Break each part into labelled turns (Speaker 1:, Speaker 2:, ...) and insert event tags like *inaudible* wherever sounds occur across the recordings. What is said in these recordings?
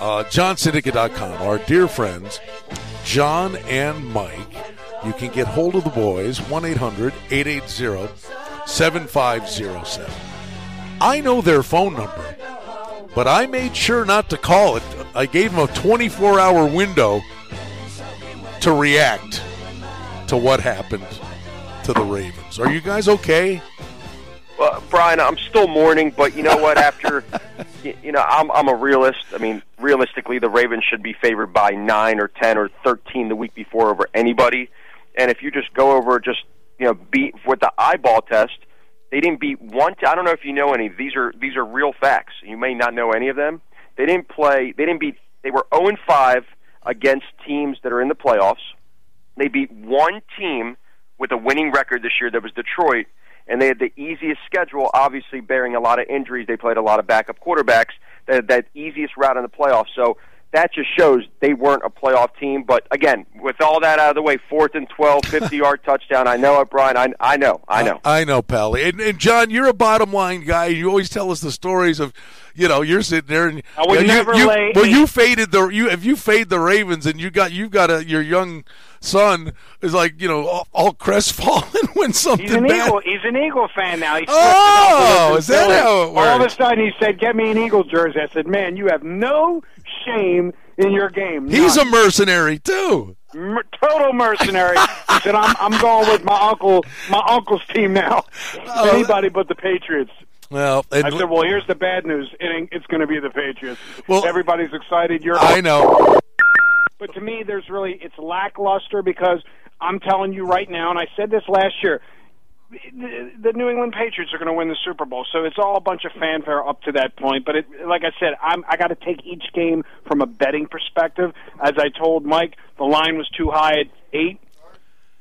Speaker 1: uh, johnsyndicate.com. Our dear friends, John and Mike. You can get hold of the boys, 1 800 880 7507. I know their phone number, but I made sure not to call it. I gave them a 24 hour window to react to what happened to the Ravens. Are you guys okay?
Speaker 2: Well, Brian, I'm still mourning, but you know what? After, *laughs* you, know, I'm I'm a realist. I mean, realistically, the Ravens should be favored by nine or ten or thirteen the week before over anybody. And if you just go over just you know beat with the eyeball test, they didn't beat one. T- I don't know if you know any. These are these are real facts. You may not know any of them. They didn't play. They didn't beat. They were 0 and 5 against teams that are in the playoffs. They beat one team with a winning record this year. That was Detroit, and they had the easiest schedule. Obviously, bearing a lot of injuries, they played a lot of backup quarterbacks. They had that easiest route in the playoffs. So that just shows they weren't a playoff team. But again, with all that out of the way, fourth and 12, *laughs* 50 yard touchdown. I know it, Brian. I, I know. I know.
Speaker 1: I, I know, Pally. And, and John, you're a bottom line guy. You always tell us the stories of, you know, you're sitting there and
Speaker 3: I would
Speaker 1: you,
Speaker 3: never
Speaker 1: you,
Speaker 3: lay
Speaker 1: well, you faded the you if you fade the Ravens and you got you've got a your young son is like you know all, all crestfallen *laughs* when something
Speaker 3: He's an
Speaker 1: bad.
Speaker 3: Eagle. He's an Eagle fan now. He's
Speaker 1: Oh, is that how it works?
Speaker 3: All of a sudden, he said, "Get me an Eagle jersey." I said, "Man, you have no shame in your game.
Speaker 1: He's a mercenary too.
Speaker 3: Mer- total mercenary." *laughs* he said, "I'm I'm going with my uncle, my uncle's team now.
Speaker 1: Oh,
Speaker 3: Anybody but the Patriots."
Speaker 1: Well,
Speaker 3: I said, "Well, here's the bad news. It ain't, it's going to be the Patriots.
Speaker 1: Well-
Speaker 3: Everybody's excited. You're
Speaker 1: I know.
Speaker 3: But to me, there's really it's lackluster because I'm telling you right now, and I said this last year. The, New England Patriots are going to win the Super Bowl, so it's all a bunch of fanfare up to that point. But it, like I said, I'm, I got to take each game from a betting perspective. As I told Mike, the line was too high at eight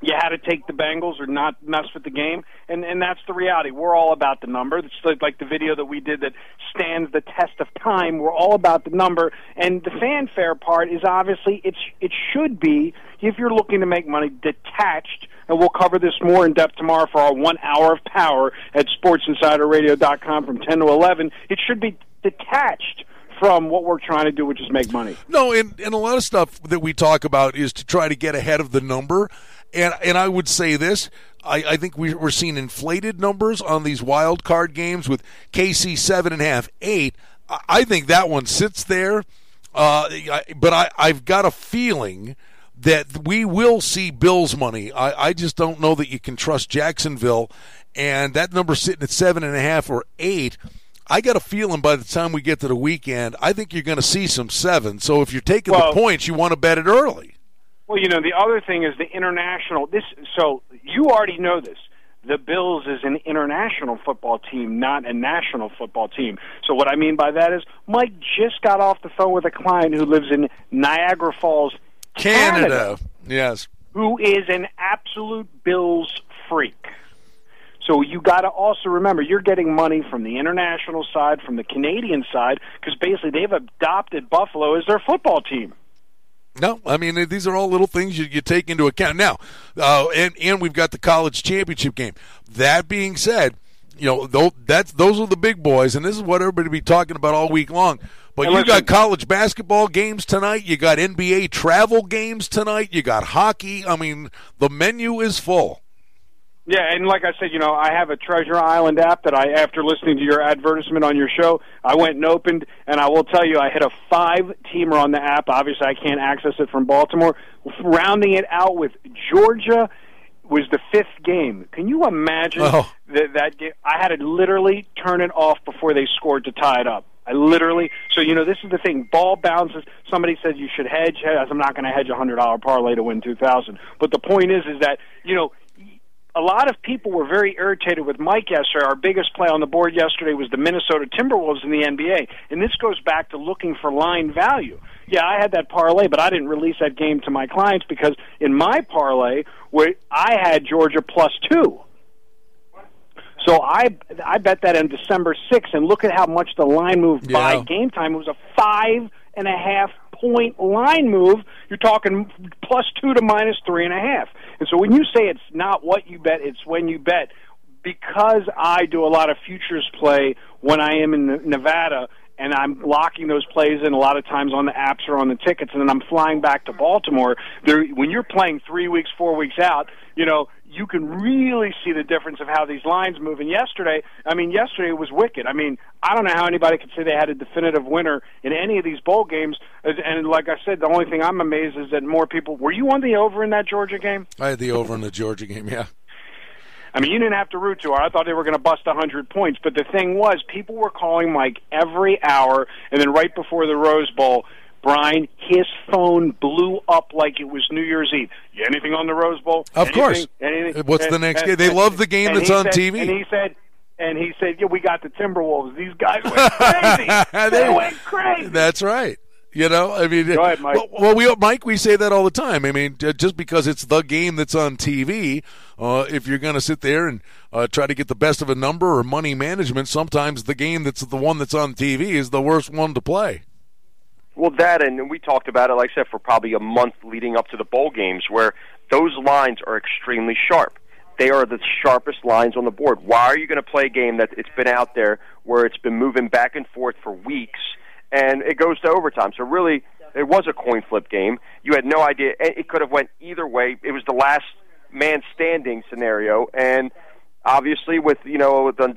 Speaker 3: you had to take the Bengals or not mess with the game, and and that's the reality. We're all about the number. It's like, like the video that we did that stands the test of time. We're all about the number, and the fanfare part is obviously it's it should be if you're looking to make money detached. And we'll cover this more in depth tomorrow for our one hour of power at SportsInsiderRadio.com from 10 to 11. It should be detached from what we're trying to do, which is make money.
Speaker 1: No, and, and a lot of stuff that we talk about is to try to get ahead of the number. And and I would say this: I, I think we, we're seeing inflated numbers on these wild card games with KC seven and a half, eight. I, I think that one sits there. Uh, but I, I've got a feeling that we will see Bills money. I, I just don't know that you can trust Jacksonville, and that number sitting at seven and a half or eight. I got a feeling by the time we get to the weekend, I think you're going to see some seven. So if you're taking
Speaker 3: Well-
Speaker 1: the points, you want to bet it early.
Speaker 3: Well, you know, the other thing is the international. This, so you already know this. The Bills is an international football team, not a national football team. So what I mean by that is, Mike just got off the phone with a client who lives in Niagara Falls,
Speaker 1: Canada. Yes.
Speaker 3: who is an absolute Bills freak. So you got to also remember you're getting money from the international side, from the Canadian side, because basically they've adopted Buffalo as their football team.
Speaker 1: No, I mean these are all little things you, you take into account. Now, uh, and and we've got the college championship game. That being said, you know though that's those are the big boys, and this is what everybody be talking about all week long. But
Speaker 3: And
Speaker 1: you
Speaker 3: listen-
Speaker 1: got college basketball games tonight. You got NBA travel games tonight. You got hockey. I mean, the menu is full.
Speaker 3: Yeah, and like I said, you know, I have a Treasure Island app that I, after listening to your advertisement on your show, I went and opened, and I will tell you, I hit a five-teamer on the app. Obviously, I can't access it from Baltimore. Rounding it out with Georgia was the fifth game. Can you imagine
Speaker 1: Oh.
Speaker 3: that that game? I had to literally turn it off before they scored to tie it up. I literally. So you know, this is the thing. Ball bounces. Somebody said you should hedge. I'm not going to hedge a hundred dollar parlay to win two thousand. But the point is, is that you know a lot of people were very irritated with Mike yesterday. Our biggest play on the board yesterday was the Minnesota Timberwolves in the NBA. And this goes back to looking for line value. Yeah, I had that parlay, but I didn't release that game to my clients because in my parlay, where I had Georgia plus two. So I I bet that on December 6th, and look at how much the line moved by game time. It was a five and a half point line move. You're talking plus two to minus three and a half. And so when you say it's not what you bet, it's when you bet. Because I do a lot of futures play when I am in Nevada, and I'm locking those plays in a lot of times on the apps or on the tickets, and then I'm flying back to Baltimore. There, when you're playing three weeks, four weeks out, you know you can really see the difference of how these lines move. And yesterday, I mean, yesterday was wicked. I mean, I don't know how anybody could say they had a definitive winner in any of these bowl games. And like I said, the only thing I'm amazed is that more people. Were you on the over in that Georgia game?
Speaker 1: I had the over in the Georgia game. Yeah.
Speaker 3: I mean, you didn't have to root too hard. I thought they were going to bust a 100 points. But the thing was, people were calling Mike every hour, and then right before the Rose Bowl, Brian, his phone blew up like it was New Year's Eve. Anything on the Rose Bowl?
Speaker 1: Of
Speaker 3: anything,
Speaker 1: course.
Speaker 3: Anything?
Speaker 1: What's
Speaker 3: and,
Speaker 1: the next
Speaker 3: and,
Speaker 1: game? They love the game that's on
Speaker 3: said,
Speaker 1: TV.
Speaker 3: And he said, and he said, "Yeah, we got the Timberwolves. These guys went *laughs* crazy. they went crazy."
Speaker 1: That's right. You know, I mean,
Speaker 3: Go ahead, Mike.
Speaker 1: Well, well, we, Mike, we say that all the time. I mean, just because it's the game that's on TV, uh, if you're going to sit there and uh, try to get the best of a number or money management, sometimes the game that's the one that's on TV is the worst one to play.
Speaker 2: Well, that and we talked about it, like I said, for probably a month leading up to the bowl games, where those lines are extremely sharp. They are the sharpest lines on the board. Why are you going to play a game that it's been out there where it's been moving back and forth for weeks? and it goes to overtime. So really, it was a coin flip game. You had no idea it could have went either way. It was the last man standing scenario, and obviously, with you know the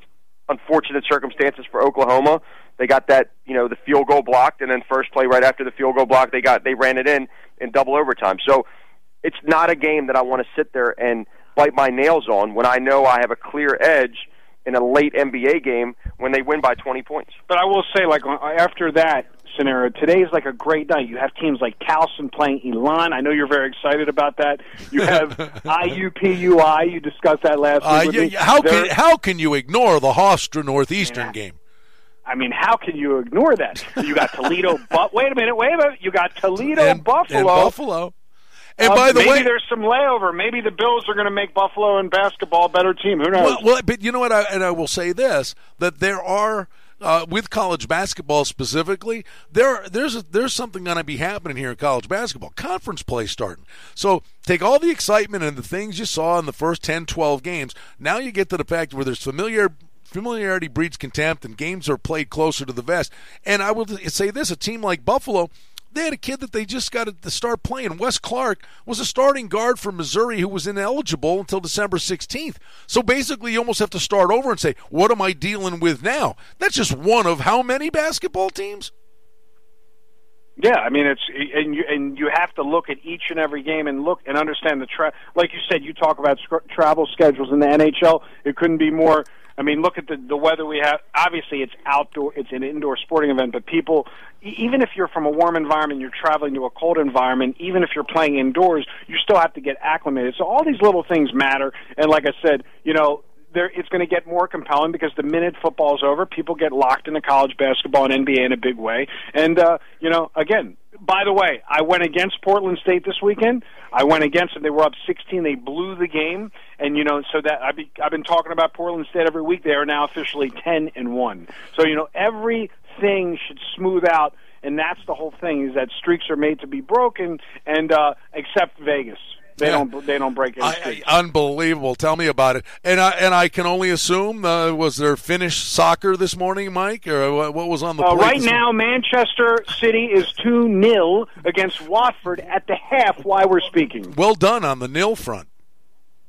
Speaker 2: unfortunate circumstances for Oklahoma, they got that you know the field goal blocked, and then first play right after the field goal block, they got they ran it in in double overtime. So it's not a game that I want to sit there and bite my nails on when I know I have a clear edge in a late NBA game when they win by 20 points.
Speaker 3: But I will say, like after that scenario, today is like a great night. You have teams like Towson playing Elon. I know you're very excited about that. You have *laughs* IUPUI. You discussed that last
Speaker 1: uh,
Speaker 3: week.
Speaker 1: Yeah, how can how can you ignore the Hofstra Northeastern
Speaker 3: Yeah.
Speaker 1: game?
Speaker 3: I mean, how can you ignore that? You got Toledo, but wait a minute, wait a minute. You got Toledo,
Speaker 1: and
Speaker 3: Buffalo.
Speaker 1: and Buffalo. And
Speaker 3: Uh,
Speaker 1: by the
Speaker 3: maybe
Speaker 1: way, maybe
Speaker 3: there's some layover. Maybe the Bills are going to make Buffalo in basketball a better team. Who knows?
Speaker 1: Well, well, but you know what? I, and I will say this: that there are. Uh, with college basketball specifically, there there's a, there's something going to be happening here in college basketball. Conference play starting. So take all the excitement and the things you saw in the first 10, 12 games. Now you get to the fact where there's familiar familiarity breeds contempt, and games are played closer to the vest. And I will say this: a team like Buffalo, they had a kid that they just got to start playing. Wes Clark was a starting guard for Missouri who was ineligible until December 16th. So basically, you almost have to start over and say, what am I dealing with now? That's just one of how many basketball teams?
Speaker 3: Yeah, I mean it's and you and you have to look at each and every game and look and understand the tra- like you said you talk about travel schedules in the NHL it couldn't be more I mean look at the the weather we have obviously it's outdoor it's an indoor sporting event but people even if you're from a warm environment you're traveling to a cold environment even if you're playing indoors you still have to get acclimated so all these little things matter and like I said you know there, it's going to get more compelling because the minute football's over, people get locked into college basketball and NBA in a big way. And uh, you know, again, by the way, I went against Portland State this weekend. I went against them. They were up 16. They blew the game, and you know, so that I've be, I've been talking about Portland State every week. They are now officially 10 and one. So you know, everything should smooth out. And that's the whole thing: is that streaks are made to be broken, and uh, except Vegas, they
Speaker 1: Yeah.
Speaker 3: don't they don't break any
Speaker 1: I. I, unbelievable. Tell me about it. And I and I can only assume uh, was there Finnish soccer this morning, Mike, or what, what was on the
Speaker 3: Uh, right now, Manchester City is 2 0 against Watford at the half while we're speaking.
Speaker 1: Well done on the nil front.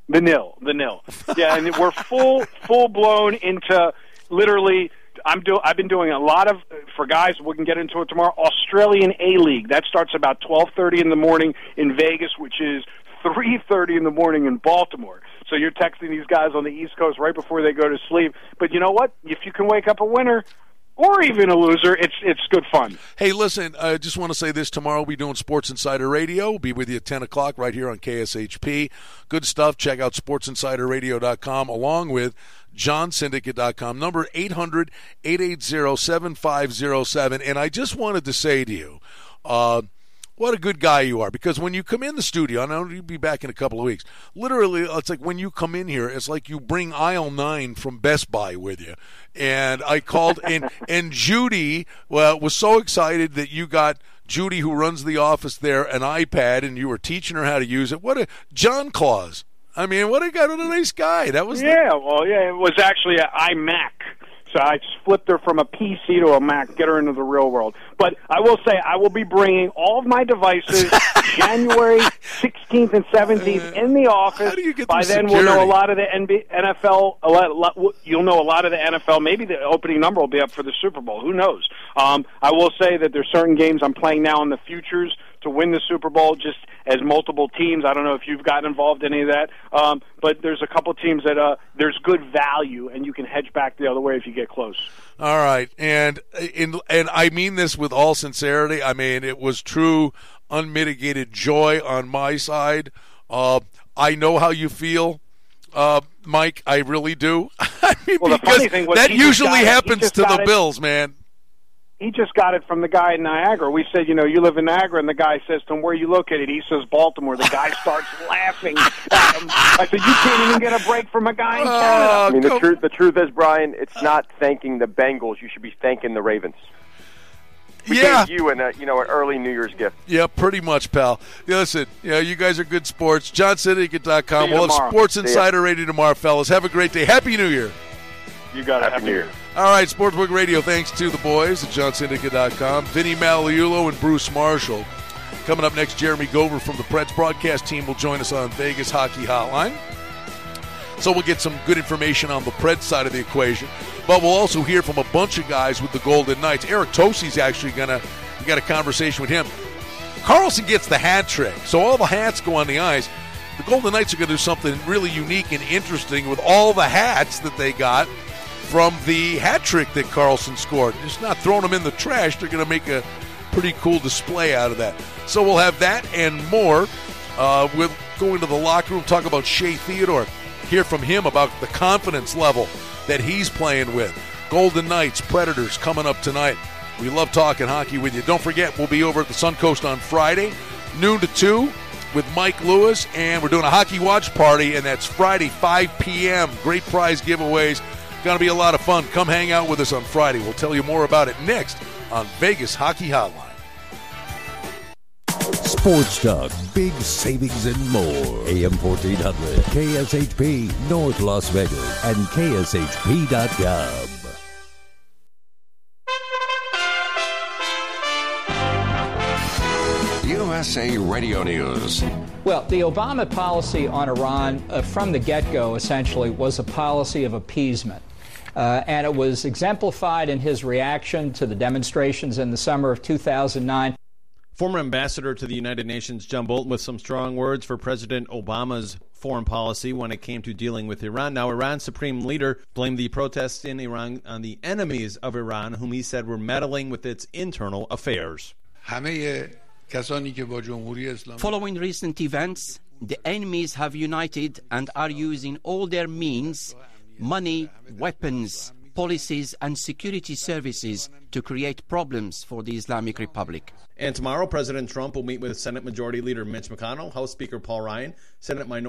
Speaker 3: The nil, the nil. Yeah, and we're full full blown into literally. I'm do. I've been doing a lot of for guys. We can get into it tomorrow. Australian A League that starts about 12:30 in the morning in Vegas, which is 3:30 in the morning in Baltimore. So you're texting these guys on the East Coast right before they go to sleep. But you know what? If you can wake up a winner or even a loser, it's it's good fun.
Speaker 1: Hey, listen, I just want to say this. Tomorrow we'll be doing Sports Insider Radio. We'll be with you at 10 o'clock right here on KSHP. Good stuff. Check out sportsinsiderradio.com along with johnsyndicate.com. Number 800 880 7507. And I just wanted to say to you, uh, what a good guy you are. Because when you come in the studio, I know you'll be back in a couple of weeks. Literally, it's like when you come in here, it's like you bring aisle nine from Best Buy with you. And I called, and *laughs* and Judy well, was so excited that you got Judy, who runs the office there, an iPad, and you were teaching her how to use it. What a John Claus. I mean, what a guy, what a nice guy. That was the-
Speaker 3: Yeah, well, yeah, it was actually an iMac. So I just flipped her from a PC to a Mac, get her into the real world. But I will say, I will be bringing all of my devices *laughs* January 16th and 17th in the office.
Speaker 1: How do you get
Speaker 3: By then, we'll know a lot of the NBA, NFL. A lot, lot, you'll know a lot of the NFL. Maybe the opening number will be up for the Super Bowl. Who knows? Um, I will say that there's certain games I'm playing now in the futures to win the Super Bowl, just as multiple teams. I don't know if you've gotten involved in any of that, um, but there's a couple teams that uh, there's good value, and you can hedge back the other way if you get close.
Speaker 1: All right, and in, and I mean this with all sincerity. I mean it was true, unmitigated joy on my side. Uh, I know how you feel, uh, Mike. I really do. *laughs* I mean,
Speaker 3: Well, the
Speaker 1: because
Speaker 3: funny thing was
Speaker 1: that usually
Speaker 3: it-
Speaker 1: happens to the
Speaker 3: it-
Speaker 1: Bills, man.
Speaker 3: He just got it from the guy in Niagara. We said, you know, you live in Niagara, and the guy says to him, "Where you located?" He says, "Baltimore." The guy starts *laughs* laughing at him. I said, "You can't even get a break from a guy in Canada."
Speaker 1: Oh,
Speaker 2: I mean, the
Speaker 1: go-
Speaker 2: truth the truth is, Brian, it's not thanking the Bengals. You should be thanking the Ravens. We
Speaker 1: yeah,
Speaker 2: gave you an, uh, you know, an early New Year's gift.
Speaker 1: Yeah, pretty much, pal. Yeah, listen, you, know, you guys are good sports. JohnSyndicate.com.
Speaker 3: See you
Speaker 1: We'll have. Sports
Speaker 2: See ya.
Speaker 1: Insider Radio tomorrow, fellas. Have a great day. Happy New Year.
Speaker 3: You got it.
Speaker 2: Happy New Year.
Speaker 1: All right, Sportsbook Radio, thanks to the boys at JohnSyndicate.com. Vinny Magliulo and Bruce Marshall. Coming up next, Jeremy Gover from the Preds broadcast team will join us on Vegas Hockey Hotline. So we'll get some good information on the Preds side of the equation. But we'll also hear from a bunch of guys with the Golden Knights. Eric Tosi's actually going to, we got a conversation with him. Karlsson gets the hat trick, so all the hats go on the ice. The Golden Knights are going to do something really unique and interesting with all the hats that they got from the hat trick that Karlsson scored. It's not throwing them in the trash. They're going to make a pretty cool display out of that. So we'll have that and more. Uh, we'll go into the locker room, talk about Shea Theodore, hear from him about the confidence level that he's playing with. Golden Knights, Predators coming up tonight. We love talking hockey with you. Don't forget, we'll be over at the Suncoast on Friday, noon to 2 with Mike Lewis, and we're doing a hockey watch party, and that's Friday, 5 p.m. Great prize giveaways. Going to be a lot of fun. Come hang out with us on Friday. We'll tell you more about it next on Vegas Hockey Hotline.
Speaker 4: Sports Talk, big savings and more. AM 1400, KSHP, North Las Vegas, and KSHP.com.
Speaker 5: USA Radio News.
Speaker 6: Well, the Obama policy on Iran uh, from the get go essentially was a policy of appeasement. Uh, and it was exemplified in his reaction to the demonstrations in the summer of 2009.
Speaker 7: Former ambassador to the United Nations John Bolton with some strong words for President Obama's foreign policy when it came to dealing with Iran. Now, Iran's supreme leader blamed the protests in Iran on the enemies of Iran, whom he said were meddling with its internal affairs.
Speaker 8: Following recent events, the enemies have united and are using all their means money, weapons, policies, and security services to create problems for the Islamic Republic.
Speaker 7: And tomorrow, President Trump will meet with Senate Majority Leader Mitch McConnell, House Speaker Paul Ryan, Senate Minority